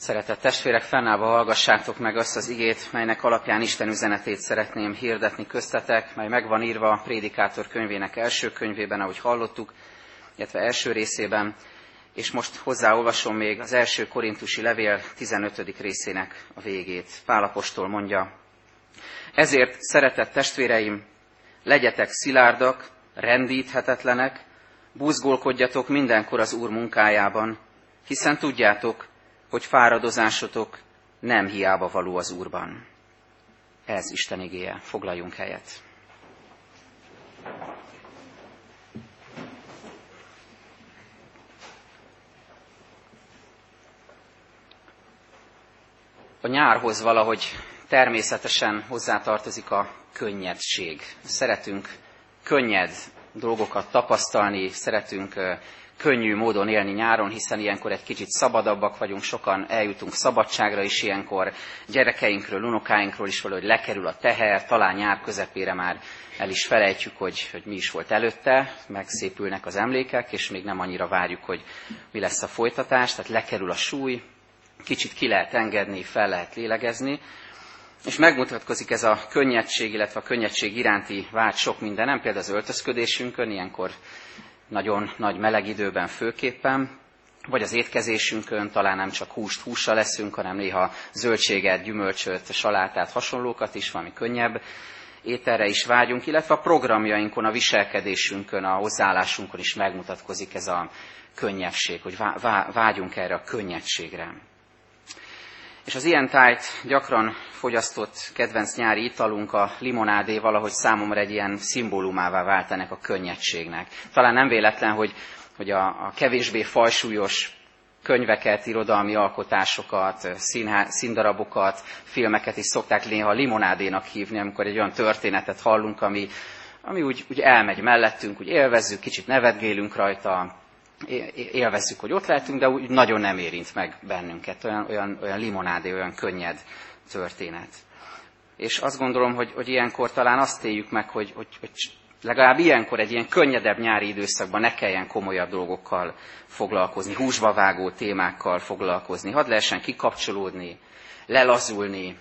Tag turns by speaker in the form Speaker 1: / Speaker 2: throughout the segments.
Speaker 1: Szeretett testvérek, fennállva hallgassátok meg azt az igét, melynek alapján Isten üzenetét szeretném hirdetni köztetek, mely megvan írva a Prédikátor könyvének első könyvében, ahogy hallottuk, illetve első részében, és most hozzáolvasom még az első korintusi levél 15. részének a végét. Pálapostól mondja, ezért szeretett testvéreim, legyetek szilárdak, rendíthetetlenek, buzgolkodjatok mindenkor az Úr munkájában, hiszen tudjátok, hogy fáradozásotok nem hiába való az Úrban. Ez Isten igéje. Foglaljunk helyet. A nyárhoz valahogy természetesen hozzátartozik a könnyedség. Szeretünk könnyed dolgokat tapasztalni, szeretünk könnyű módon élni nyáron, hiszen ilyenkor egy kicsit szabadabbak vagyunk, sokan eljutunk szabadságra is ilyenkor, gyerekeinkről, unokáinkról is valahogy lekerül a teher, talán nyár közepére már el is felejtjük, hogy, hogy mi is volt előtte, megszépülnek az emlékek, és még nem annyira várjuk, hogy mi lesz a folytatás, tehát lekerül a súly, kicsit ki lehet engedni, fel lehet lélegezni, és megmutatkozik ez a könnyedség, illetve a könnyedség iránti vágy sok mindenem, például az öltözködésünkön, ilyenkor nagyon nagy meleg időben főképpen, vagy az étkezésünkön talán nem csak húst hússal leszünk, hanem néha zöldséget, gyümölcsöt, salátát, hasonlókat is, valami könnyebb ételre is vágyunk, illetve a programjainkon, a viselkedésünkön, a hozzáállásunkon is megmutatkozik ez a könnyebbség, hogy vágyunk erre a könnyedségre. És az ilyen tájt gyakran fogyasztott kedvenc nyári italunk, a limonádé valahogy számomra egy ilyen szimbólumává vált ennek a könnyedségnek. Talán nem véletlen, hogy, hogy a, a kevésbé fajsúlyos könyveket, irodalmi alkotásokat, színhá, színdarabokat, filmeket is szokták néha limonádénak hívni, amikor egy olyan történetet hallunk, ami, ami úgy, úgy elmegy mellettünk, úgy élvezzük, kicsit nevetgélünk rajta, élvezzük, hogy ott lehetünk, de úgy nagyon nem érint meg bennünket, olyan, olyan, olyan limonádé, olyan könnyed történet. És azt gondolom, hogy, hogy ilyenkor talán azt éljük meg, hogy, hogy, hogy legalább ilyenkor egy ilyen könnyedebb nyári időszakban ne kelljen komolyabb dolgokkal foglalkozni, húsba vágó témákkal foglalkozni, hadd lehessen kikapcsolódni, lelazulni,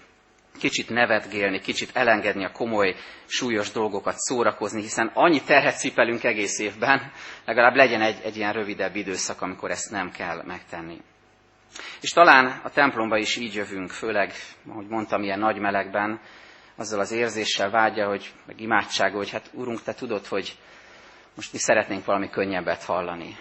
Speaker 1: kicsit nevetgélni, kicsit elengedni a komoly, súlyos dolgokat, szórakozni, hiszen annyi terhet cipelünk egész évben, legalább legyen egy, egy ilyen rövidebb időszak, amikor ezt nem kell megtenni. És talán a templomba is így jövünk, főleg, ahogy mondtam, ilyen nagy melegben, azzal az érzéssel vágya, hogy, meg imádsága, hogy hát Úrunk, Te tudod, hogy most mi szeretnénk valami könnyebbet hallani.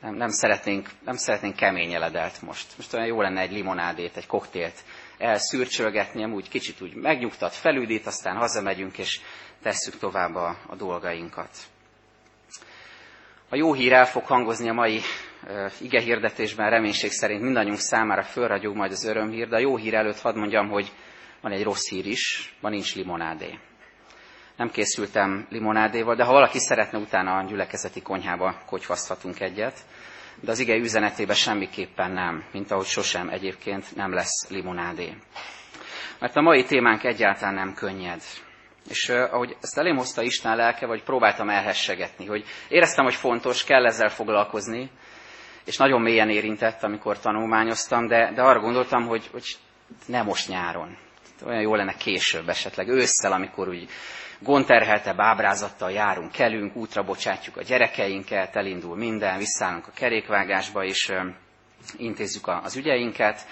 Speaker 1: Nem, nem, szeretnénk, nem szeretnénk kemény eledelt most. Most olyan jó lenne egy limonádét, egy koktélt elszürcsölgetni, úgy kicsit úgy megnyugtat, felüdít, aztán hazamegyünk, és tesszük tovább a, a dolgainkat. A jó hír el fog hangozni a mai ige hirdetésben, reménység szerint mindannyiunk számára fölragyog majd az örömhír, de a jó hír előtt hadd mondjam, hogy van egy rossz hír is, van nincs limonádé. Nem készültem limonádéval, de ha valaki szeretne, utána a gyülekezeti konyhába kocsvaszthatunk egyet de az ige üzenetében semmiképpen nem, mint ahogy sosem egyébként nem lesz limonádé. Mert a mai témánk egyáltalán nem könnyed. És ahogy ezt elém hozta Isten lelke, vagy próbáltam elhessegetni, hogy éreztem, hogy fontos, kell ezzel foglalkozni, és nagyon mélyen érintett, amikor tanulmányoztam, de, de arra gondoltam, hogy, hogy nem most nyáron. Olyan jó lenne később esetleg, ősszel, amikor úgy gondterheltebb ábrázattal járunk, kelünk, útra bocsátjuk a gyerekeinket, elindul minden, visszállunk a kerékvágásba, és intézzük az ügyeinket.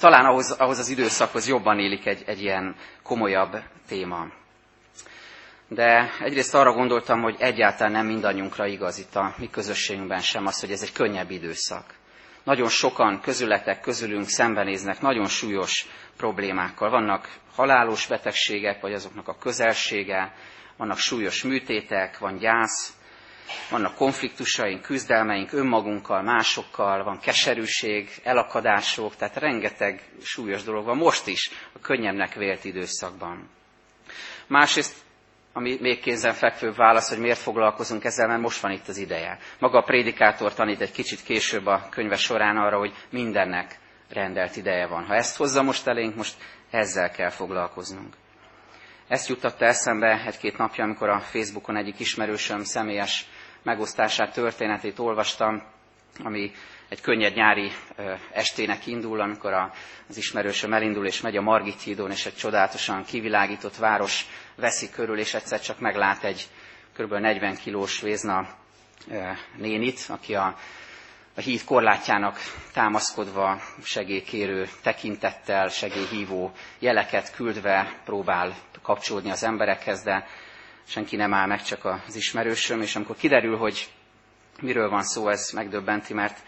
Speaker 1: Talán ahhoz, ahhoz az időszakhoz jobban élik egy, egy ilyen komolyabb téma. De egyrészt arra gondoltam, hogy egyáltalán nem mindannyiunkra igaz itt a mi közösségünkben sem az, hogy ez egy könnyebb időszak. Nagyon sokan közületek közülünk szembenéznek nagyon súlyos problémákkal. Vannak halálos betegségek, vagy azoknak a közelsége, vannak súlyos műtétek, van gyász, vannak konfliktusaink, küzdelmeink önmagunkkal, másokkal, van keserűség, elakadások, tehát rengeteg súlyos dolog van most is a könnyebbnek vélt időszakban. Másrészt ami még kézenfekvő válasz, hogy miért foglalkozunk ezzel, mert most van itt az ideje. Maga a prédikátor tanít egy kicsit később a könyve során arra, hogy mindennek rendelt ideje van. Ha ezt hozza most elénk, most ezzel kell foglalkoznunk. Ezt juttatta eszembe egy-két napja, amikor a Facebookon egyik ismerősöm személyes megosztását, történetét olvastam. ami egy könnyed nyári estének indul, amikor az ismerősöm elindul és megy a Margit hídon, és egy csodálatosan kivilágított város veszi körül, és egyszer csak meglát egy kb. 40 kilós vézna nénit, aki a, a híd korlátjának támaszkodva segélykérő tekintettel, segélyhívó jeleket küldve próbál kapcsolódni az emberekhez, de senki nem áll meg, csak az ismerősöm, és amikor kiderül, hogy miről van szó, ez megdöbbenti, mert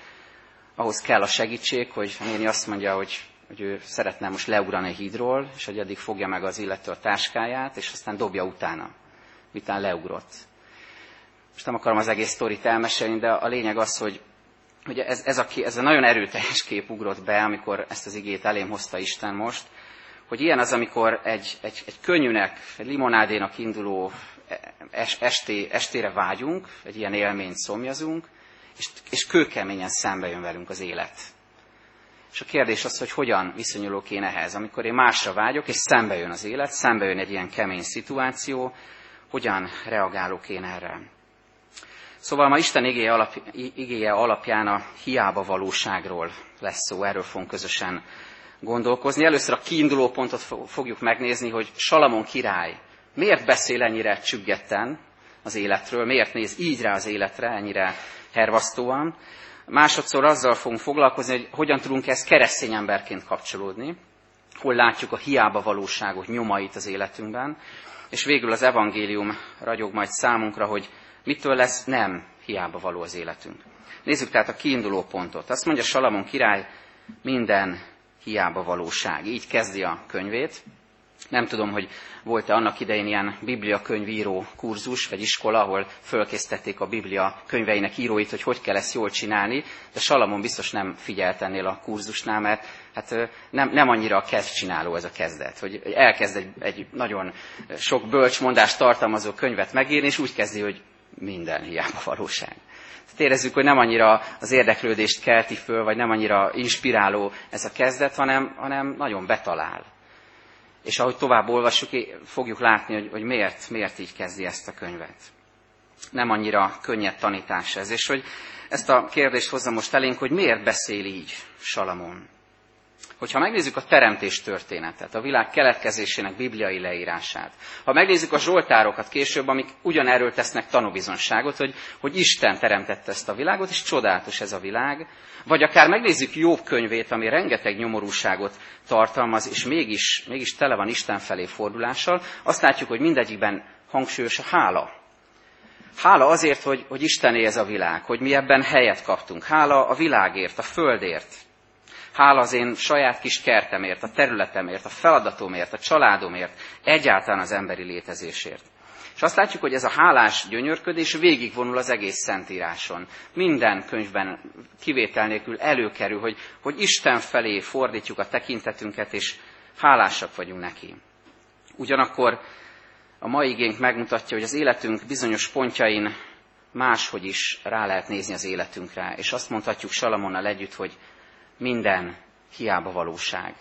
Speaker 1: ahhoz kell a segítség, hogy a néni azt mondja, hogy, hogy ő szeretne most leugrani a hídról, és hogy addig fogja meg az illető a táskáját, és aztán dobja utána, mitán leugrott. Most nem akarom az egész sztorit elmesélni, de a lényeg az, hogy, hogy ez, ez, a, ez a nagyon erőteljes kép ugrott be, amikor ezt az igét elém hozta Isten most, hogy ilyen az, amikor egy, egy, egy könnyűnek, egy limonádénak induló es, esté, estére vágyunk, egy ilyen élményt szomjazunk, és, és kőkeményen szembe jön velünk az élet. És a kérdés az, hogy hogyan viszonyulok én ehhez, amikor én másra vágyok, és szembe jön az élet, szembe jön egy ilyen kemény szituáció, hogyan reagálok én erre. Szóval ma Isten igéje, alap, igéje alapján a hiába valóságról lesz szó, erről fogunk közösen gondolkozni. Először a kiinduló pontot fogjuk megnézni, hogy Salamon király miért beszél ennyire csüggetten az életről, miért néz így rá az életre, ennyire hervasztóan. Másodszor azzal fogunk foglalkozni, hogy hogyan tudunk ezt keresztény emberként kapcsolódni, hol látjuk a hiába valóságot, nyomait az életünkben, és végül az evangélium ragyog majd számunkra, hogy mitől lesz nem hiába való az életünk. Nézzük tehát a kiinduló pontot. Azt mondja Salamon király, minden hiába valóság. Így kezdi a könyvét. Nem tudom, hogy volt-e annak idején ilyen Biblia könyvíró kurzus, vagy iskola, ahol fölkészítették a Biblia könyveinek íróit, hogy hogy kell ezt jól csinálni, de Salamon biztos nem figyelt ennél a kurzusnál, mert hát nem, nem annyira a kezdcsináló ez a kezdet, hogy elkezd egy, egy nagyon sok bölcsmondást tartalmazó könyvet megírni, és úgy kezdi, hogy minden hiába valóság. Tehát érezzük, hogy nem annyira az érdeklődést kelti föl, vagy nem annyira inspiráló ez a kezdet, hanem, hanem nagyon betalál. És ahogy tovább olvassuk, fogjuk látni, hogy, hogy miért, miért így kezdi ezt a könyvet. Nem annyira könnyed tanítás ez. És hogy ezt a kérdést hozza most elénk, hogy miért beszél így Salamon. Hogyha megnézzük a teremtés történetet, a világ keletkezésének bibliai leírását, ha megnézzük a zsoltárokat később, amik ugyanerről tesznek tanúbizonságot, hogy, hogy Isten teremtette ezt a világot, és csodálatos ez a világ, vagy akár megnézzük Jobb könyvét, ami rengeteg nyomorúságot tartalmaz, és mégis, mégis tele van Isten felé fordulással, azt látjuk, hogy mindegyikben hangsúlyos a hála. Hála azért, hogy, hogy Istené ez a világ, hogy mi ebben helyet kaptunk. Hála a világért, a földért, Hála az én saját kis kertemért, a területemért, a feladatomért, a családomért, egyáltalán az emberi létezésért. És azt látjuk, hogy ez a hálás gyönyörködés végigvonul az egész Szentíráson. Minden könyvben kivétel nélkül előkerül, hogy, hogy Isten felé fordítjuk a tekintetünket, és hálásak vagyunk neki. Ugyanakkor a mai igénk megmutatja, hogy az életünk bizonyos pontjain máshogy is rá lehet nézni az életünkre. És azt mondhatjuk Salamonnal együtt, hogy minden hiába valóság.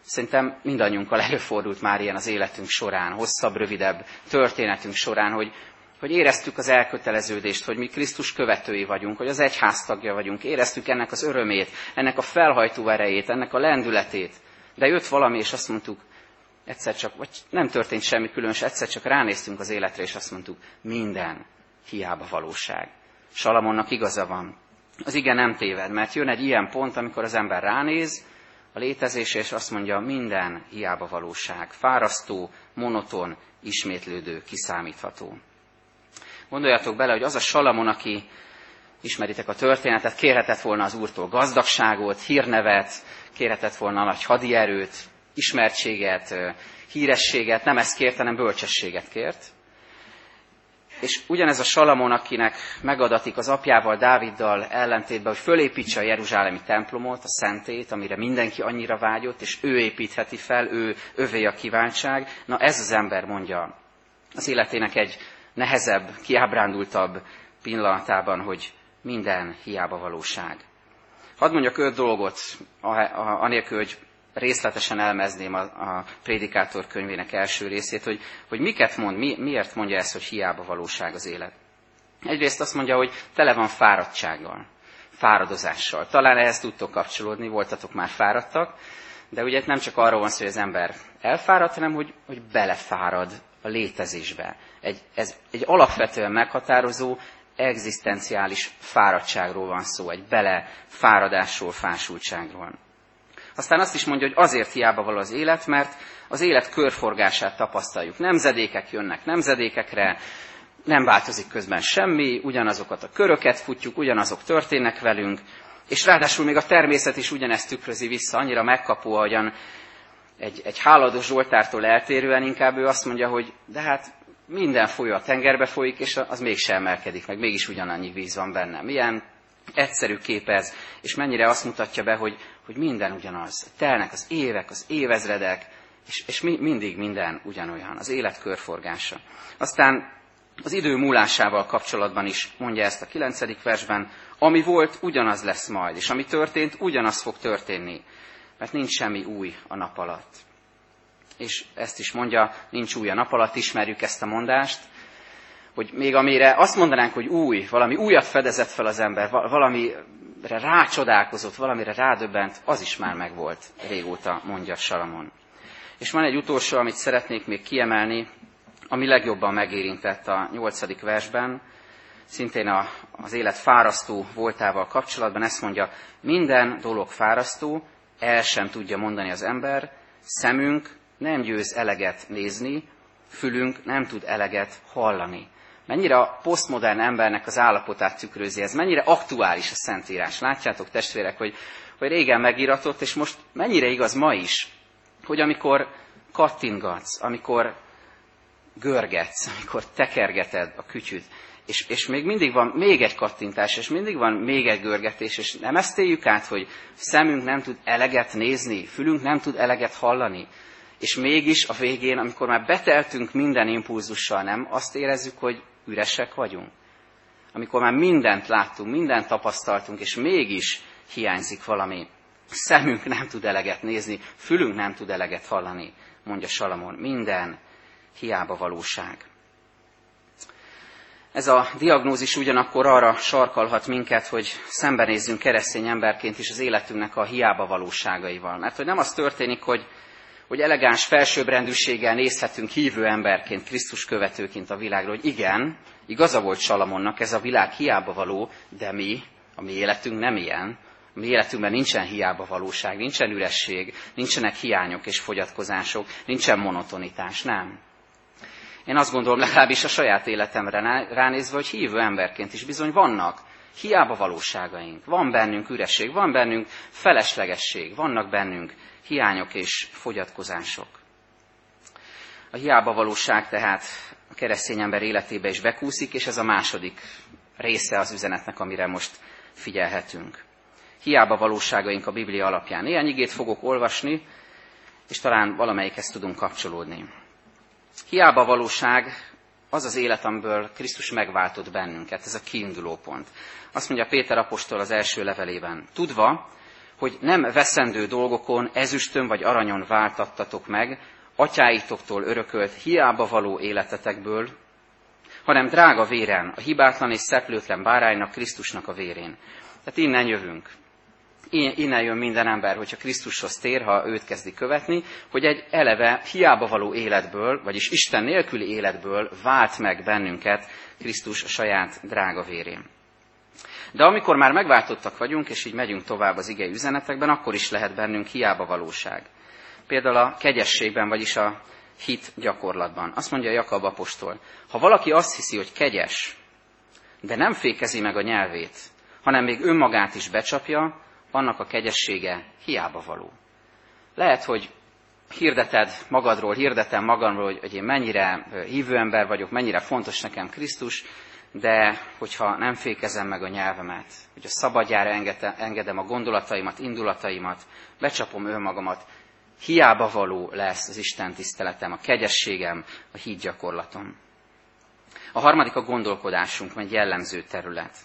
Speaker 1: Szerintem mindannyiunkkal előfordult már ilyen az életünk során, hosszabb, rövidebb történetünk során, hogy, hogy éreztük az elköteleződést, hogy mi Krisztus követői vagyunk, hogy az egyház tagja vagyunk, éreztük ennek az örömét, ennek a felhajtó erejét, ennek a lendületét. De jött valami, és azt mondtuk, egyszer csak, vagy nem történt semmi különös, egyszer csak ránéztünk az életre, és azt mondtuk, minden hiába valóság. Salamonnak igaza van az igen nem téved, mert jön egy ilyen pont, amikor az ember ránéz a létezésre, és azt mondja, minden hiába valóság, fárasztó, monoton, ismétlődő, kiszámítható. Gondoljatok bele, hogy az a Salamon, aki ismeritek a történetet, kérhetett volna az Úrtól gazdagságot, hírnevet, kérhetett volna nagy hadierőt, ismertséget, hírességet, nem ezt kért, hanem bölcsességet kért. És ugyanez a Salamon, akinek megadatik az apjával, Dáviddal ellentétben, hogy fölépítse a Jeruzsálemi templomot, a szentét, amire mindenki annyira vágyott, és ő építheti fel, ő övé a kívánság. Na ez az ember mondja az életének egy nehezebb, kiábrándultabb pillanatában, hogy minden hiába valóság. Hadd mondjak öt dolgot, anélkül, hogy részletesen elmezném a, a prédikátor könyvének első részét, hogy, hogy miket mond, mi, miért mondja ezt, hogy hiába valóság az élet. Egyrészt azt mondja, hogy tele van fáradtsággal. fáradozással. Talán ehhez tudtok kapcsolódni, voltatok már fáradtak, de ugye nem csak arról van szó, hogy az ember elfárad, hanem hogy, hogy belefárad a létezésbe. Egy, ez egy alapvetően meghatározó, egzisztenciális fáradtságról van szó, egy belefáradásról, fásultságról. Aztán azt is mondja, hogy azért hiába való az élet, mert az élet körforgását tapasztaljuk. Nemzedékek jönnek nemzedékekre, nem változik közben semmi, ugyanazokat a köröket futjuk, ugyanazok történnek velünk, és ráadásul még a természet is ugyanezt tükrözi vissza, annyira megkapó, ahogyan egy, egy hálados Zsoltártól eltérően inkább ő azt mondja, hogy de hát minden folyó a tengerbe folyik, és az mégsem emelkedik, meg mégis ugyanannyi víz van benne. Milyen egyszerű kép ez, és mennyire azt mutatja be, hogy, hogy minden ugyanaz. Telnek az évek, az évezredek, és, és mi, mindig minden ugyanolyan, az élet körforgása. Aztán az idő múlásával kapcsolatban is mondja ezt a kilencedik versben, ami volt, ugyanaz lesz majd, és ami történt, ugyanaz fog történni, mert nincs semmi új a nap alatt. És ezt is mondja, nincs új a nap alatt, ismerjük ezt a mondást, hogy még amire azt mondanánk, hogy új, valami újat fedezett fel az ember, valamire rácsodálkozott, valamire rádöbbent, az is már megvolt régóta, mondja Salamon. És van egy utolsó, amit szeretnék még kiemelni, ami legjobban megérintett a nyolcadik versben, szintén a, az élet fárasztó voltával kapcsolatban ezt mondja, minden dolog fárasztó, el sem tudja mondani az ember, szemünk nem győz eleget nézni, fülünk nem tud eleget hallani. Mennyire a posztmodern embernek az állapotát tükrözi ez, mennyire aktuális a Szentírás. Látjátok, testvérek, hogy, hogy régen megíratott, és most mennyire igaz ma is, hogy amikor kattingatsz, amikor görgetsz, amikor tekergeted a kütyüt, és, és még mindig van még egy kattintás, és mindig van még egy görgetés, és nem ezt éljük át, hogy szemünk nem tud eleget nézni, fülünk nem tud eleget hallani, és mégis a végén, amikor már beteltünk minden impulzussal, nem? Azt érezzük, hogy üresek vagyunk. Amikor már mindent láttunk, mindent tapasztaltunk, és mégis hiányzik valami. Szemünk nem tud eleget nézni, fülünk nem tud eleget hallani, mondja Salamon. Minden hiába valóság. Ez a diagnózis ugyanakkor arra sarkalhat minket, hogy szembenézzünk keresztény emberként is az életünknek a hiába valóságaival. Mert hogy nem az történik, hogy, hogy elegáns felsőbbrendűséggel nézhetünk hívő emberként, Krisztus követőként a világra, hogy igen, igaza volt Salamonnak, ez a világ hiába való, de mi, a mi életünk nem ilyen. A mi életünkben nincsen hiába valóság, nincsen üresség, nincsenek hiányok és fogyatkozások, nincsen monotonitás, nem. Én azt gondolom, legalábbis a saját életemre ránézve, hogy hívő emberként is bizony vannak hiába valóságaink, van bennünk üresség, van bennünk feleslegesség, vannak bennünk hiányok és fogyatkozások. A hiába valóság tehát a keresztény ember életébe is bekúszik, és ez a második része az üzenetnek, amire most figyelhetünk. Hiába valóságaink a Biblia alapján. Néhány igét fogok olvasni, és talán valamelyikhez tudunk kapcsolódni. Hiába valóság az az élet, amiből Krisztus megváltott bennünket, ez a kiinduló pont. Azt mondja Péter apostol az első levelében, tudva, hogy nem veszendő dolgokon, ezüstön vagy aranyon váltattatok meg, atyáitoktól örökölt hiába való életetekből, hanem drága véren, a hibátlan és szeplőtlen báránynak, Krisztusnak a vérén. Tehát innen jövünk innen jön minden ember, hogyha Krisztushoz tér, ha őt kezdi követni, hogy egy eleve hiába való életből, vagyis Isten nélküli életből vált meg bennünket Krisztus a saját drága vérén. De amikor már megváltottak vagyunk, és így megyünk tovább az igei üzenetekben, akkor is lehet bennünk hiába valóság. Például a kegyességben, vagyis a hit gyakorlatban. Azt mondja Jakab apostol, ha valaki azt hiszi, hogy kegyes, de nem fékezi meg a nyelvét, hanem még önmagát is becsapja, annak a kegyessége hiába való. Lehet, hogy hirdeted magadról, hirdetem magamról, hogy én mennyire hívő ember vagyok, mennyire fontos nekem Krisztus, de hogyha nem fékezem meg a nyelvemet, hogy a szabadjára engedem a gondolataimat, indulataimat, becsapom önmagamat, hiába való lesz az Isten tiszteletem, a kegyességem, a híd gyakorlatom. A harmadik a gondolkodásunk, egy jellemző terület.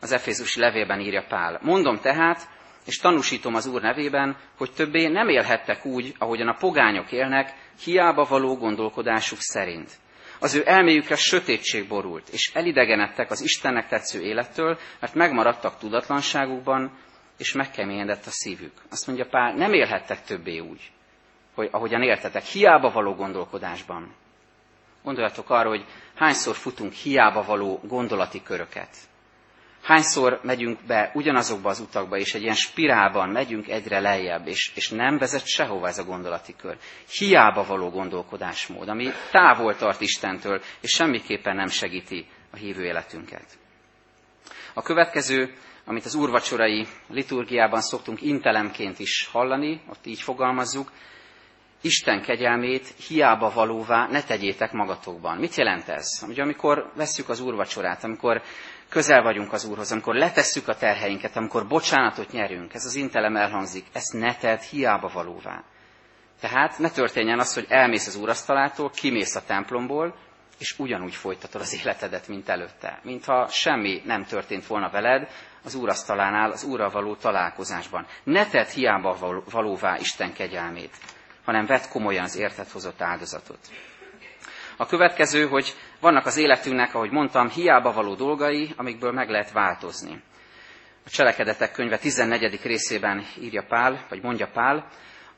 Speaker 1: Az Efézusi levélben írja Pál. Mondom tehát, és tanúsítom az Úr nevében, hogy többé nem élhettek úgy, ahogyan a pogányok élnek, hiába való gondolkodásuk szerint. Az ő elméjükre sötétség borult, és elidegenedtek az Istennek tetsző élettől, mert megmaradtak tudatlanságukban, és megkeményedett a szívük. Azt mondja Pál, nem élhettek többé úgy, hogy ahogyan éltetek, hiába való gondolkodásban. Gondoljatok arra, hogy hányszor futunk hiába való gondolati köröket. Hányszor megyünk be ugyanazokba az utakba, és egy ilyen spirálban megyünk egyre lejjebb, és, és nem vezet sehova ez a gondolati kör. Hiába való gondolkodásmód, ami távol tart Istentől, és semmiképpen nem segíti a hívő életünket. A következő, amit az úrvacsorai liturgiában szoktunk intelemként is hallani, ott így fogalmazzuk, Isten kegyelmét hiába valóvá ne tegyétek magatokban. Mit jelent ez? Ugye amikor vesszük az úrvacsorát, amikor közel vagyunk az Úrhoz, amikor letesszük a terheinket, amikor bocsánatot nyerünk, ez az intelem elhangzik, ezt ne tedd hiába valóvá. Tehát ne történjen az, hogy elmész az úrasztalától, kimész a templomból, és ugyanúgy folytatod az életedet, mint előtte. Mintha semmi nem történt volna veled az úrasztalánál, az úrral való találkozásban. Ne tedd hiába valóvá Isten kegyelmét, hanem vedd komolyan az értet hozott áldozatot. A következő, hogy vannak az életünknek, ahogy mondtam, hiába való dolgai, amikből meg lehet változni. A Cselekedetek könyve 14. részében írja Pál, vagy mondja Pál,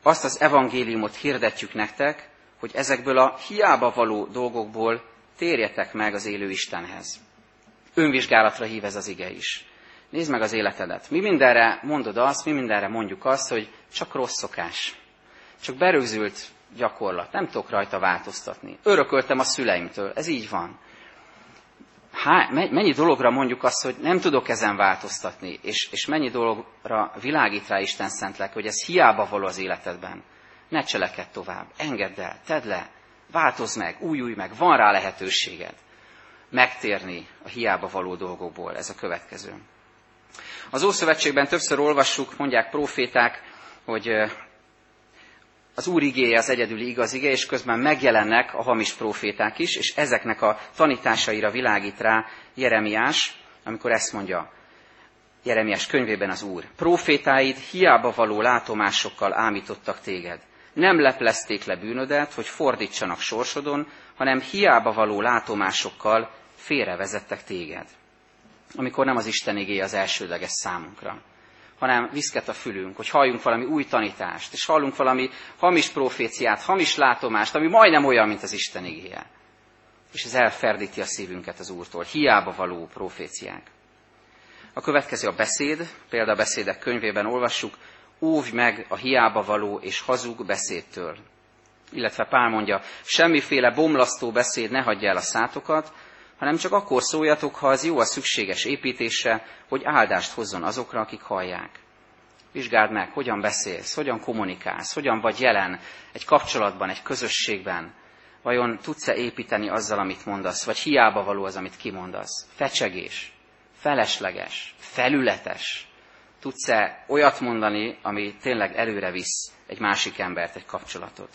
Speaker 1: azt az evangéliumot hirdetjük nektek, hogy ezekből a hiába való dolgokból térjetek meg az élő Istenhez. Önvizsgálatra hív ez az ige is. Nézd meg az életedet. Mi mindenre mondod azt, mi mindenre mondjuk azt, hogy csak rossz szokás. Csak berögzült gyakorlat. Nem tudok rajta változtatni. Örököltem a szüleimtől. Ez így van. Há, mennyi dologra mondjuk azt, hogy nem tudok ezen változtatni, és, és mennyi dologra világít rá Isten szentlek, hogy ez hiába való az életedben. Ne cselekedd tovább, engedd el, tedd le, változz meg, újulj meg, van rá lehetőséged megtérni a hiába való dolgokból. Ez a következő. Az Ószövetségben többször olvassuk, mondják proféták, hogy az Úr igéje az egyedüli igaz ige, és közben megjelennek a hamis proféták is, és ezeknek a tanításaira világít rá Jeremiás, amikor ezt mondja, Jeremiás könyvében az Úr. Profétáid hiába való látomásokkal ámítottak téged. Nem leplezték le bűnödet, hogy fordítsanak sorsodon, hanem hiába való látomásokkal félrevezettek téged. Amikor nem az Isten igéje az elsődleges számunkra hanem viszket a fülünk, hogy halljunk valami új tanítást, és hallunk valami hamis proféciát, hamis látomást, ami majdnem olyan, mint az Isten igéje. És ez elferdíti a szívünket az Úrtól. Hiába való proféciák. A következő a beszéd, például a beszédek könyvében olvassuk, óvj meg a hiába való és hazug beszédtől. Illetve Pál mondja, semmiféle bomlasztó beszéd ne hagyja el a szátokat, hanem csak akkor szóljatok, ha az jó a szükséges építésre, hogy áldást hozzon azokra, akik hallják. Vizsgáld meg, hogyan beszélsz, hogyan kommunikálsz, hogyan vagy jelen egy kapcsolatban, egy közösségben. Vajon tudsz-e építeni azzal, amit mondasz, vagy hiába való az, amit kimondasz? Fecsegés, felesleges, felületes. Tudsz-e olyat mondani, ami tényleg előre visz egy másik embert, egy kapcsolatot?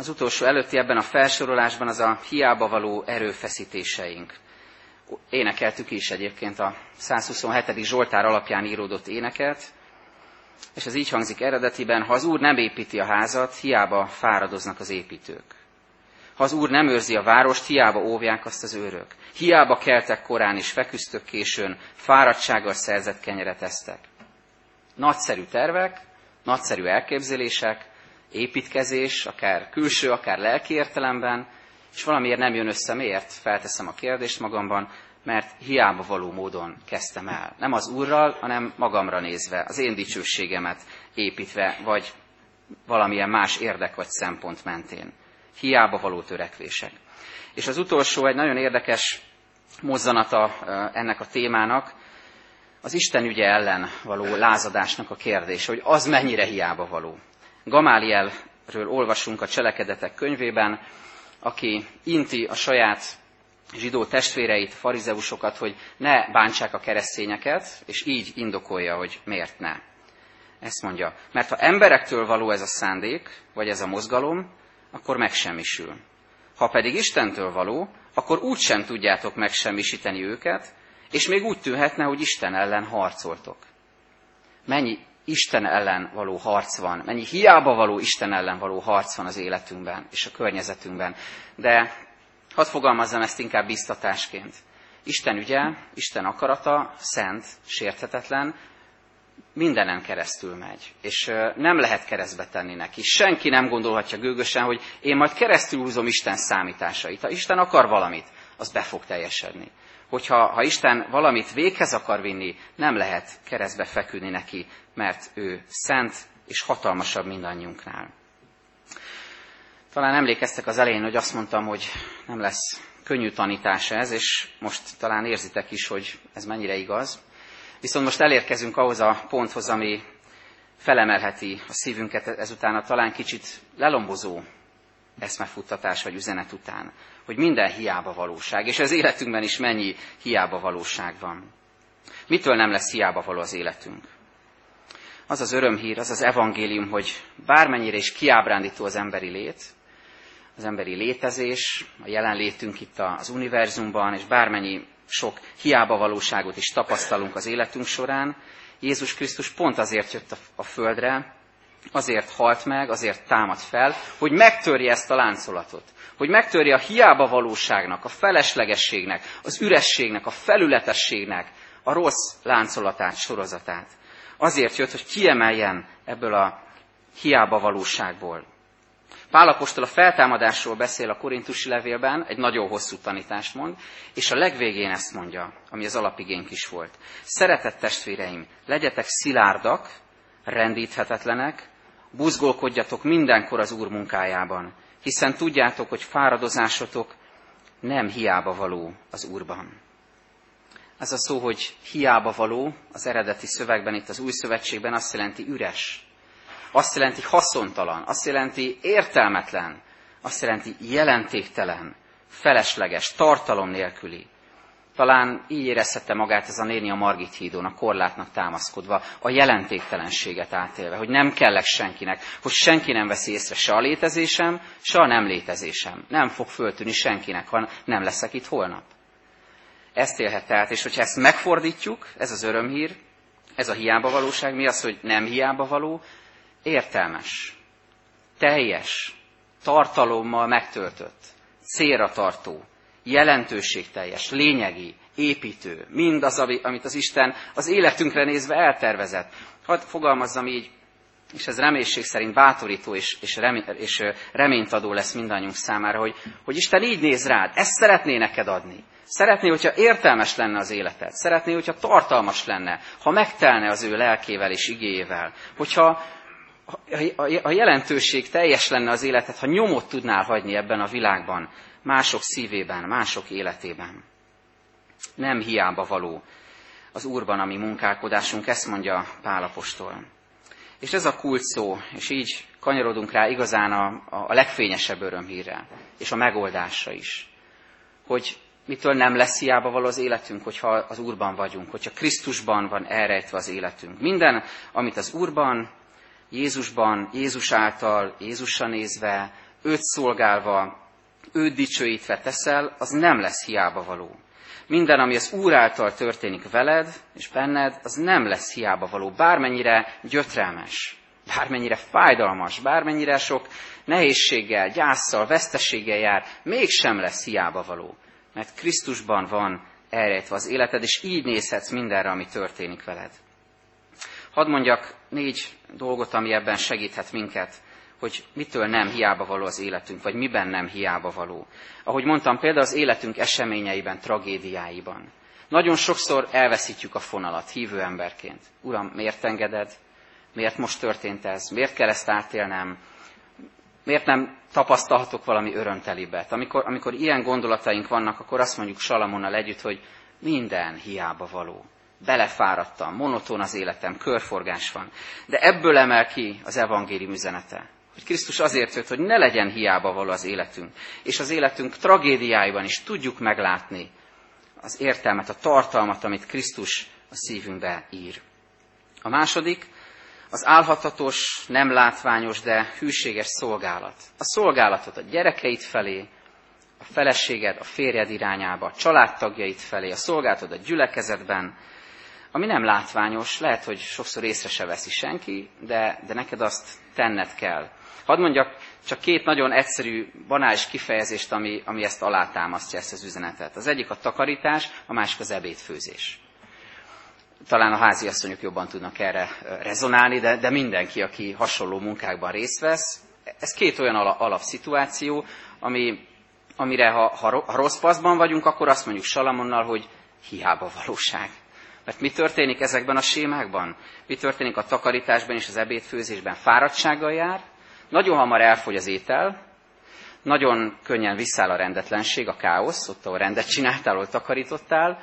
Speaker 1: Az utolsó előtti ebben a felsorolásban az a hiába való erőfeszítéseink. Énekeltük is egyébként a 127. Zsoltár alapján íródott éneket, és ez így hangzik eredetiben, ha az Úr nem építi a házat, hiába fáradoznak az építők. Ha az Úr nem őrzi a várost, hiába óvják azt az őrök. Hiába keltek korán és feküztök későn, fáradtsággal szerzett kenyeret esztek. Nagyszerű tervek, nagyszerű elképzelések, építkezés, akár külső, akár lelki értelemben, és valamiért nem jön össze, miért? Felteszem a kérdést magamban, mert hiába való módon kezdtem el. Nem az Úrral, hanem magamra nézve, az én dicsőségemet építve, vagy valamilyen más érdek vagy szempont mentén. Hiába való törekvések. És az utolsó egy nagyon érdekes mozzanata ennek a témának, az Isten ügye ellen való lázadásnak a kérdése, hogy az mennyire hiába való. Gamálielről olvasunk a cselekedetek könyvében, aki inti a saját zsidó testvéreit, farizeusokat, hogy ne bántsák a keresztényeket, és így indokolja, hogy miért ne. Ezt mondja, mert ha emberektől való ez a szándék, vagy ez a mozgalom, akkor megsemmisül. Ha pedig Istentől való, akkor úgy sem tudjátok megsemmisíteni őket, és még úgy tűnhetne, hogy Isten ellen harcoltok. Mennyi Isten ellen való harc van, mennyi hiába való Isten ellen való harc van az életünkben és a környezetünkben. De hadd fogalmazzam ezt inkább biztatásként. Isten ügye, Isten akarata szent, sérthetetlen, mindenen keresztül megy, és nem lehet keresztbe tenni neki. Senki nem gondolhatja gőgösen, hogy én majd keresztül húzom Isten számításait. Ha Isten akar valamit, az be fog teljesedni. Hogyha ha Isten valamit véghez akar vinni, nem lehet keresztbe feküdni neki, mert ő szent és hatalmasabb mindannyiunknál. Talán emlékeztek az elején, hogy azt mondtam, hogy nem lesz könnyű tanítás ez, és most talán érzitek is, hogy ez mennyire igaz. Viszont most elérkezünk ahhoz a ponthoz, ami felemelheti a szívünket ezután a talán kicsit lelombozó eszmefuttatás vagy üzenet után, hogy minden hiába valóság, és az életünkben is mennyi hiába valóság van. Mitől nem lesz hiába való az életünk? Az az örömhír, az az evangélium, hogy bármennyire is kiábrándító az emberi lét, az emberi létezés, a jelenlétünk itt az univerzumban, és bármennyi sok hiába valóságot is tapasztalunk az életünk során, Jézus Krisztus pont azért jött a földre, azért halt meg, azért támad fel, hogy megtörje ezt a láncolatot. Hogy megtörje a hiába valóságnak, a feleslegességnek, az ürességnek, a felületességnek a rossz láncolatát, sorozatát. Azért jött, hogy kiemeljen ebből a hiába valóságból. Pálapostól a feltámadásról beszél a korintusi levélben, egy nagyon hosszú tanítást mond, és a legvégén ezt mondja, ami az alapigénk is volt. Szeretett testvéreim, legyetek szilárdak, rendíthetetlenek, buzgolkodjatok mindenkor az Úr munkájában, hiszen tudjátok, hogy fáradozásotok nem hiába való az Úrban. Ez a szó, hogy hiába való, az eredeti szövegben, itt az új szövetségben azt jelenti üres, azt jelenti haszontalan, azt jelenti értelmetlen, azt jelenti jelentéktelen, felesleges, tartalom nélküli. Talán így érezhette magát ez a néni a Margit hídon, a korlátnak támaszkodva, a jelentéktelenséget átélve, hogy nem kellek senkinek, hogy senki nem veszi észre se a létezésem, se a nem létezésem. Nem fog föltűnni senkinek, ha nem leszek itt holnap. Ezt élhet át, és hogyha ezt megfordítjuk, ez az örömhír, ez a hiába valóság, mi az, hogy nem hiába való, értelmes, teljes, tartalommal megtöltött, célra tartó, jelentőségteljes, lényegi, építő, mind az, amit az Isten az életünkre nézve eltervezett. Hadd fogalmazzam így, és ez reménység szerint bátorító és, és, remé, és reményt adó lesz mindannyiunk számára, hogy, hogy Isten így néz rád, ezt szeretné neked adni. Szeretné, hogyha értelmes lenne az életed. Szeretné, hogyha tartalmas lenne, ha megtelne az ő lelkével és igéjével. Hogyha, a jelentőség teljes lenne az életed, ha nyomot tudnál hagyni ebben a világban, mások szívében, mások életében. Nem hiába való az Úrban a mi munkálkodásunk, ezt mondja Pálapostól. És ez a kult szó, és így kanyarodunk rá igazán a, a legfényesebb örömhírre, és a megoldásra is. Hogy mitől nem lesz hiába való az életünk, hogyha az Úrban vagyunk, hogyha Krisztusban van elrejtve az életünk. Minden, amit az Úrban, Jézusban, Jézus által, Jézusra nézve, őt szolgálva, őt dicsőítve teszel, az nem lesz hiába való. Minden, ami az Úr által történik veled és benned, az nem lesz hiába való, bármennyire gyötrelmes, bármennyire fájdalmas, bármennyire sok nehézséggel, gyászsal, veszteséggel jár, mégsem lesz hiába való. Mert Krisztusban van elrejtve az életed, és így nézhetsz mindenre, ami történik veled. Hadd mondjak négy dolgot, ami ebben segíthet minket, hogy mitől nem hiába való az életünk, vagy miben nem hiába való. Ahogy mondtam, például az életünk eseményeiben, tragédiáiban. Nagyon sokszor elveszítjük a fonalat hívő emberként. Uram, miért engeded? Miért most történt ez? Miért kell ezt átélnem? Miért nem tapasztalhatok valami örömtelibet? Amikor, amikor ilyen gondolataink vannak, akkor azt mondjuk Salamonnal együtt, hogy minden hiába való belefáradtam, monoton az életem, körforgás van. De ebből emel ki az evangélium üzenete. Hogy Krisztus azért jött, hogy ne legyen hiába való az életünk. És az életünk tragédiáiban is tudjuk meglátni az értelmet, a tartalmat, amit Krisztus a szívünkbe ír. A második, az álhatatos, nem látványos, de hűséges szolgálat. A szolgálatot a gyerekeid felé, a feleséged, a férjed irányába, a családtagjaid felé, a szolgálatod a gyülekezetben, ami nem látványos, lehet, hogy sokszor észre se veszi senki, de, de neked azt tenned kell. Hadd mondjak csak két nagyon egyszerű, banális kifejezést, ami, ami ezt alátámasztja, ezt az üzenetet. Az egyik a takarítás, a másik az ebédfőzés. Talán a háziasszonyok jobban tudnak erre rezonálni, de, de mindenki, aki hasonló munkákban részt vesz, ez két olyan alapszituáció, ami, amire ha, ha, rossz paszban vagyunk, akkor azt mondjuk Salamonnal, hogy hiába valóság. Mert mi történik ezekben a sémákban? Mi történik a takarításban és az ebédfőzésben? Fáradtsággal jár, nagyon hamar elfogy az étel, nagyon könnyen visszáll a rendetlenség, a káosz, ott, ahol rendet csináltál, ahol takarítottál,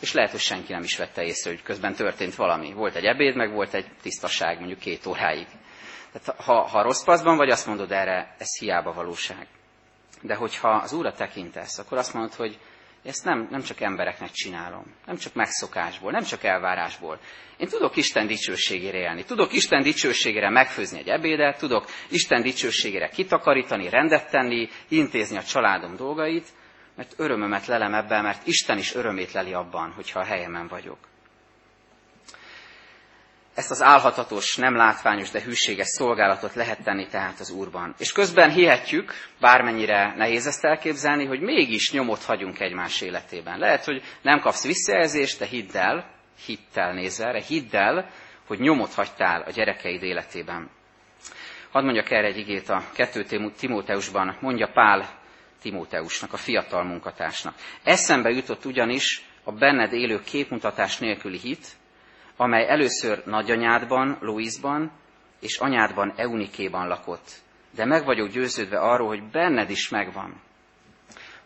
Speaker 1: és lehet, hogy senki nem is vette észre, hogy közben történt valami. Volt egy ebéd, meg volt egy tisztaság, mondjuk két óráig. Tehát ha, ha rossz paszban vagy, azt mondod erre, ez hiába valóság. De hogyha az Úrra tekintesz, akkor azt mondod, hogy ezt nem, nem csak embereknek csinálom, nem csak megszokásból, nem csak elvárásból. Én tudok Isten dicsőségére élni, tudok Isten dicsőségére megfőzni egy ebédet, tudok Isten dicsőségére kitakarítani, rendet tenni, intézni a családom dolgait, mert örömömet lelem ebben, mert Isten is örömét leli abban, hogyha a helyemen vagyok. Ezt az álhatatos, nem látványos, de hűséges szolgálatot lehet tenni tehát az Úrban. És közben hihetjük, bármennyire nehéz ezt elképzelni, hogy mégis nyomot hagyunk egymás életében. Lehet, hogy nem kapsz visszajelzést, de hidd el, hittel nézve erre, hidd el, hogy nyomot hagytál a gyerekeid életében. Hadd mondjak erre egy igét a 2 Timóteusban, mondja Pál Timóteusnak, a fiatal munkatársnak. Eszembe jutott ugyanis a benned élő képmutatás nélküli hit, amely először nagyanyádban, Louisban, és anyádban, Eunikéban lakott. De meg vagyok győződve arról, hogy benned is megvan.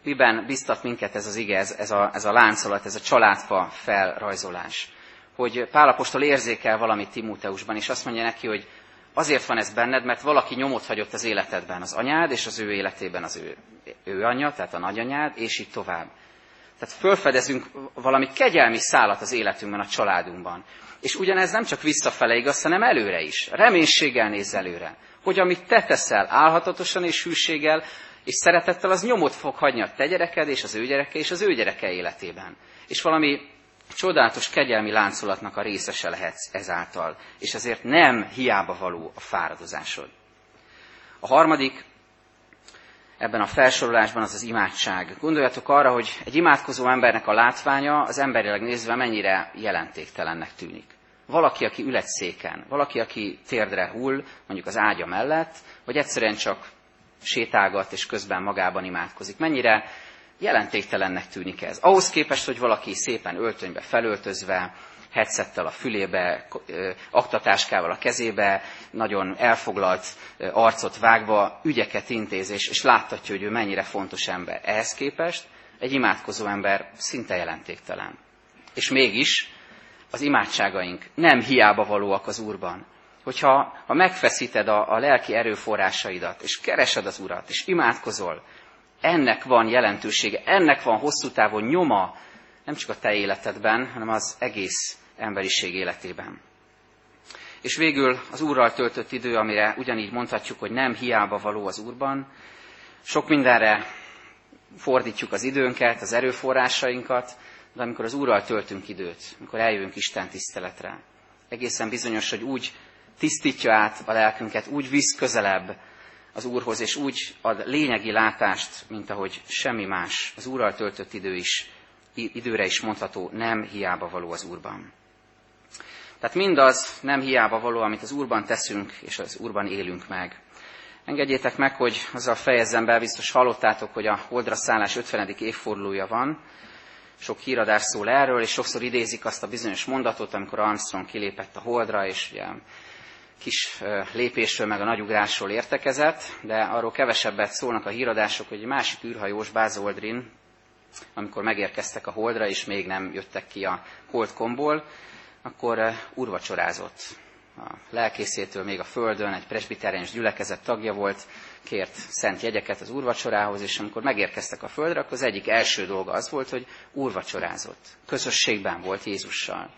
Speaker 1: Miben biztat minket ez az ige, ez, ez, a, ez a láncolat, ez a családfa felrajzolás? Hogy Pálapostól érzékel valamit Timóteusban, és azt mondja neki, hogy azért van ez benned, mert valaki nyomot hagyott az életedben, az anyád, és az ő életében az ő, ő anyja, tehát a nagyanyád, és így tovább. Tehát fölfedezünk valami kegyelmi szállat az életünkben, a családunkban. És ugyanez nem csak visszafele igaz, hanem előre is. Reménységgel néz előre. Hogy amit te teszel álhatatosan és hűséggel, és szeretettel, az nyomot fog hagyni a te gyereked, és az ő gyereke, és az ő gyereke életében. És valami csodálatos kegyelmi láncolatnak a részese lehetsz ezáltal. És ezért nem hiába való a fáradozásod. A harmadik, ebben a felsorolásban az az imádság. Gondoljatok arra, hogy egy imádkozó embernek a látványa az emberileg nézve mennyire jelentéktelennek tűnik. Valaki, aki ül egy széken, valaki, aki térdre hull, mondjuk az ágya mellett, vagy egyszerűen csak sétálgat és közben magában imádkozik. Mennyire jelentéktelennek tűnik ez. Ahhoz képest, hogy valaki szépen öltönybe felöltözve, headsettel a fülébe, aktatáskával a kezébe, nagyon elfoglalt arcot vágva, ügyeket intéz, és, és láthatja, hogy ő mennyire fontos ember. Ehhez képest egy imádkozó ember szinte jelentéktelen. És mégis az imádságaink nem hiába valóak az Úrban. Hogyha ha megfeszíted a, a lelki erőforrásaidat, és keresed az Urat, és imádkozol, ennek van jelentősége, ennek van hosszú távon nyoma, nem csak a te életedben, hanem az egész emberiség életében. És végül az Úrral töltött idő, amire ugyanígy mondhatjuk, hogy nem hiába való az Úrban. Sok mindenre fordítjuk az időnket, az erőforrásainkat, de amikor az Úrral töltünk időt, amikor eljövünk Isten tiszteletre, egészen bizonyos, hogy úgy tisztítja át a lelkünket, úgy visz közelebb az Úrhoz, és úgy ad lényegi látást, mint ahogy semmi más. Az Úrral töltött idő is, időre is mondható, nem hiába való az Úrban. Tehát mindaz nem hiába való, amit az Úrban teszünk, és az Úrban élünk meg. Engedjétek meg, hogy azzal fejezzem be, biztos hallottátok, hogy a Holdra szállás 50. évfordulója van. Sok híradás szól erről, és sokszor idézik azt a bizonyos mondatot, amikor Armstrong kilépett a Holdra, és ugye kis lépésről, meg a nagyugrásról értekezett, de arról kevesebbet szólnak a híradások, hogy egy másik űrhajós Buzz Aldrin, amikor megérkeztek a Holdra, és még nem jöttek ki a Holdkomból, akkor urvacsorázott. A lelkészétől még a Földön egy presbiteráns gyülekezet tagja volt, kért szent jegyeket az úrvacsorához, és amikor megérkeztek a Földre, akkor az egyik első dolga az volt, hogy úrvacsorázott. Közösségben volt Jézussal.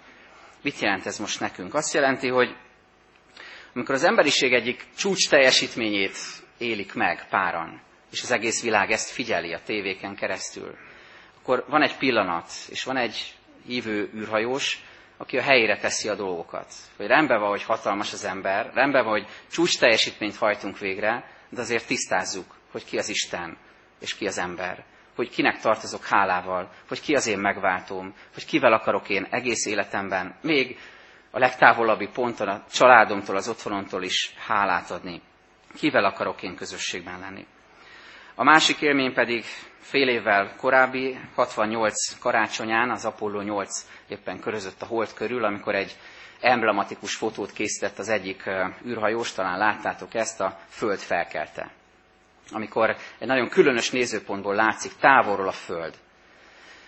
Speaker 1: Mit jelent ez most nekünk? Azt jelenti, hogy amikor az emberiség egyik csúcs teljesítményét élik meg páran, és az egész világ ezt figyeli a tévéken keresztül, akkor van egy pillanat, és van egy hívő űrhajós, aki a helyére teszi a dolgokat. Hogy rendben van, hogy hatalmas az ember, rendben van, hogy csúcs teljesítményt hajtunk végre, de azért tisztázzuk, hogy ki az Isten, és ki az ember. Hogy kinek tartozok hálával, hogy ki az én megváltóm, hogy kivel akarok én egész életemben, még a legtávolabbi ponton a családomtól, az otthonomtól is hálát adni. Kivel akarok én közösségben lenni. A másik élmény pedig fél évvel korábbi, 68 karácsonyán, az Apollo 8 éppen körözött a hold körül, amikor egy emblematikus fotót készített az egyik űrhajós, talán láttátok ezt, a Föld felkelte. Amikor egy nagyon különös nézőpontból látszik távolról a Föld,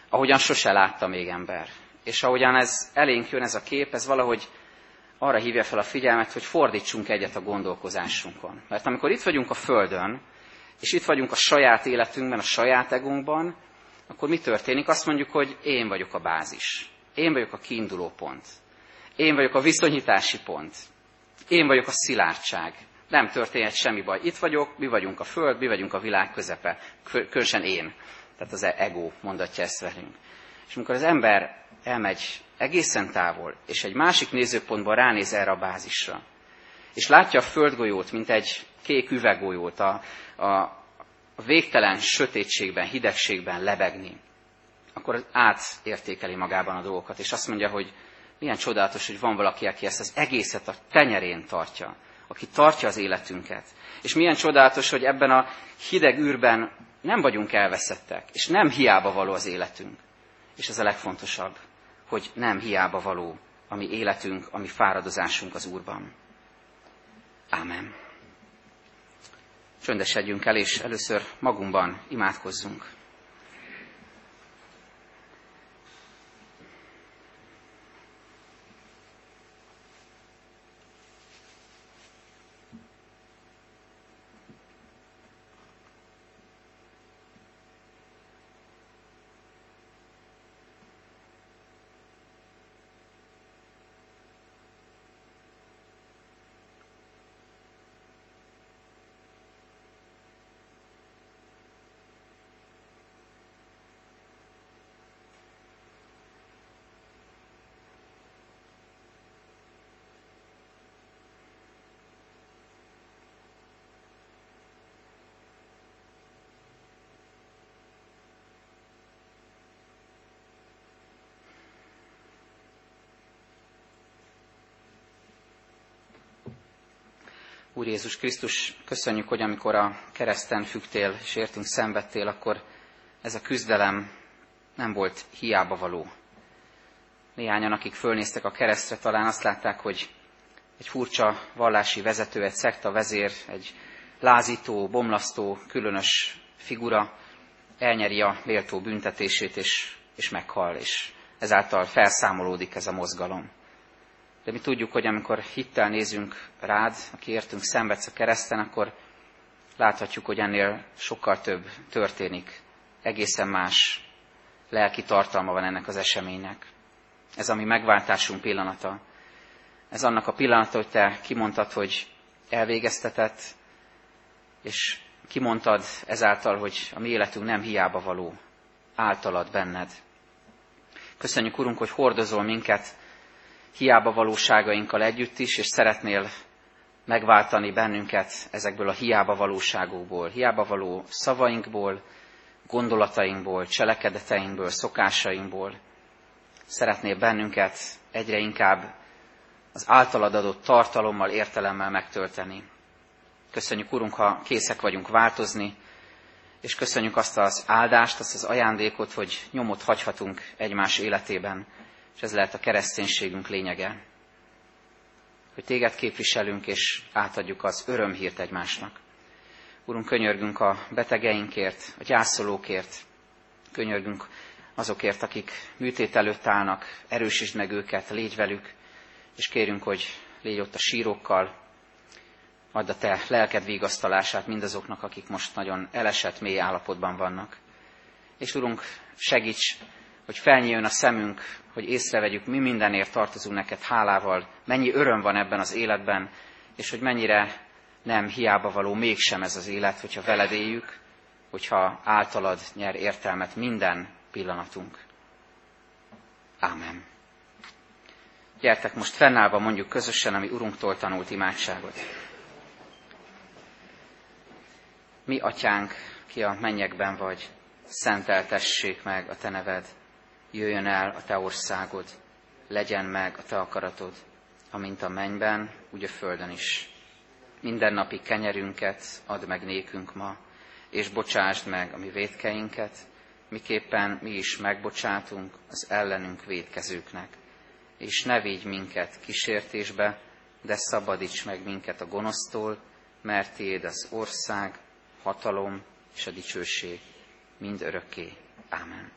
Speaker 1: ahogyan sose látta még ember. És ahogyan ez elénk jön ez a kép, ez valahogy arra hívja fel a figyelmet, hogy fordítsunk egyet a gondolkozásunkon. Mert amikor itt vagyunk a Földön, és itt vagyunk a saját életünkben, a saját egónkban, akkor mi történik? Azt mondjuk, hogy én vagyok a bázis. Én vagyok a kiinduló pont. Én vagyok a viszonyítási pont. Én vagyok a szilárdság. Nem történhet semmi baj. Itt vagyok, mi vagyunk a Föld, mi vagyunk a világ közepe. Különösen én. Tehát az ego mondatja ezt velünk. És amikor az ember elmegy egészen távol, és egy másik nézőpontban ránéz erre a bázisra, és látja a földgolyót, mint egy kék üveggolyót a, a, a végtelen sötétségben, hidegségben lebegni, akkor átértékeli magában a dolgokat, és azt mondja, hogy milyen csodálatos, hogy van valaki, aki ezt az egészet a tenyerén tartja, aki tartja az életünket. És milyen csodálatos, hogy ebben a hideg űrben nem vagyunk elveszettek, és nem hiába való az életünk. És ez a legfontosabb, hogy nem hiába való a mi életünk, a mi fáradozásunk az Úrban. Ámen. Csöndesedjünk el, és először magunkban imádkozzunk. Úr Jézus Krisztus, köszönjük, hogy amikor a kereszten fügtél és értünk szenvedtél, akkor ez a küzdelem nem volt hiába való. Néhányan, akik fölnéztek a keresztre, talán azt látták, hogy egy furcsa vallási vezető, egy szekta vezér, egy lázító, bomlasztó, különös figura elnyeri a méltó büntetését, és, és meghal, és ezáltal felszámolódik ez a mozgalom. De mi tudjuk, hogy amikor hittel nézünk rád, aki értünk szenvedsz a kereszten, akkor láthatjuk, hogy ennél sokkal több történik. Egészen más lelki tartalma van ennek az eseménynek. Ez a mi megváltásunk pillanata. Ez annak a pillanata, hogy te kimondtad, hogy elvégeztetett, és kimondtad ezáltal, hogy a mi életünk nem hiába való, általad benned. Köszönjük, Urunk, hogy hordozol minket hiába valóságainkkal együtt is, és szeretnél megváltani bennünket ezekből a hiába valóságokból, hiába való szavainkból, gondolatainkból, cselekedeteinkből, szokásainkból. Szeretnél bennünket egyre inkább az általad adott tartalommal, értelemmel megtölteni. Köszönjük, Urunk, ha készek vagyunk változni, és köszönjük azt az áldást, azt az ajándékot, hogy nyomot hagyhatunk egymás életében, és ez lehet a kereszténységünk lényege, hogy téged képviselünk, és átadjuk az örömhírt egymásnak. Urunk, könyörgünk a betegeinkért, a gyászolókért, könyörgünk azokért, akik műtét előtt állnak, erősítsd meg őket, légy velük, és kérünk, hogy légy ott a sírokkal, add a te lelked vigasztalását mindazoknak, akik most nagyon elesett, mély állapotban vannak. És Urunk, segíts hogy felnyíljon a szemünk, hogy észrevegyük, mi mindenért tartozunk neked hálával, mennyi öröm van ebben az életben, és hogy mennyire nem hiába való mégsem ez az élet, hogyha veled éljük, hogyha általad nyer értelmet minden pillanatunk. Ámen. Gyertek most fennállva mondjuk közösen, ami Urunktól tanult imádságot. Mi, Atyánk, ki a mennyekben vagy, szenteltessék meg a Te neved, jöjjön el a Te országod, legyen meg a Te akaratod, amint a mennyben, úgy a földön is. Mindennapi kenyerünket add meg nékünk ma, és bocsásd meg a mi védkeinket, miképpen mi is megbocsátunk az ellenünk védkezőknek. És ne védj minket kísértésbe, de szabadíts meg minket a gonosztól, mert Tiéd az ország, hatalom és a dicsőség mind örökké. Ámen.